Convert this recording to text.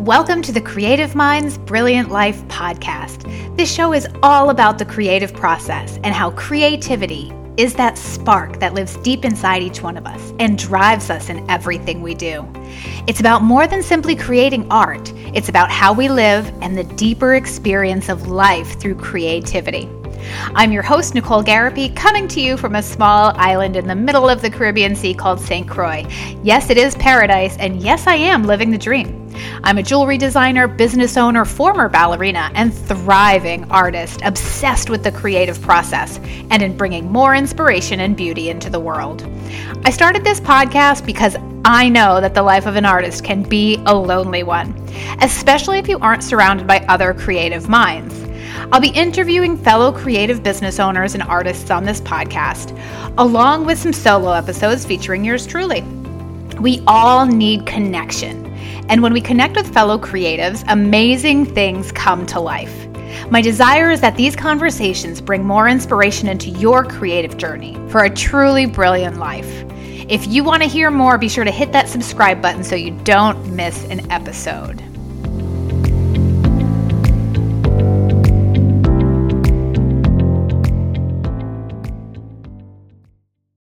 Welcome to the Creative Minds Brilliant Life podcast. This show is all about the creative process and how creativity is that spark that lives deep inside each one of us and drives us in everything we do. It's about more than simply creating art, it's about how we live and the deeper experience of life through creativity. I'm your host, Nicole Gariepy, coming to you from a small island in the middle of the Caribbean Sea called St. Croix. Yes, it is paradise, and yes, I am living the dream. I'm a jewelry designer, business owner, former ballerina, and thriving artist, obsessed with the creative process and in bringing more inspiration and beauty into the world. I started this podcast because I know that the life of an artist can be a lonely one, especially if you aren't surrounded by other creative minds. I'll be interviewing fellow creative business owners and artists on this podcast, along with some solo episodes featuring yours truly. We all need connection. And when we connect with fellow creatives, amazing things come to life. My desire is that these conversations bring more inspiration into your creative journey for a truly brilliant life. If you want to hear more, be sure to hit that subscribe button so you don't miss an episode.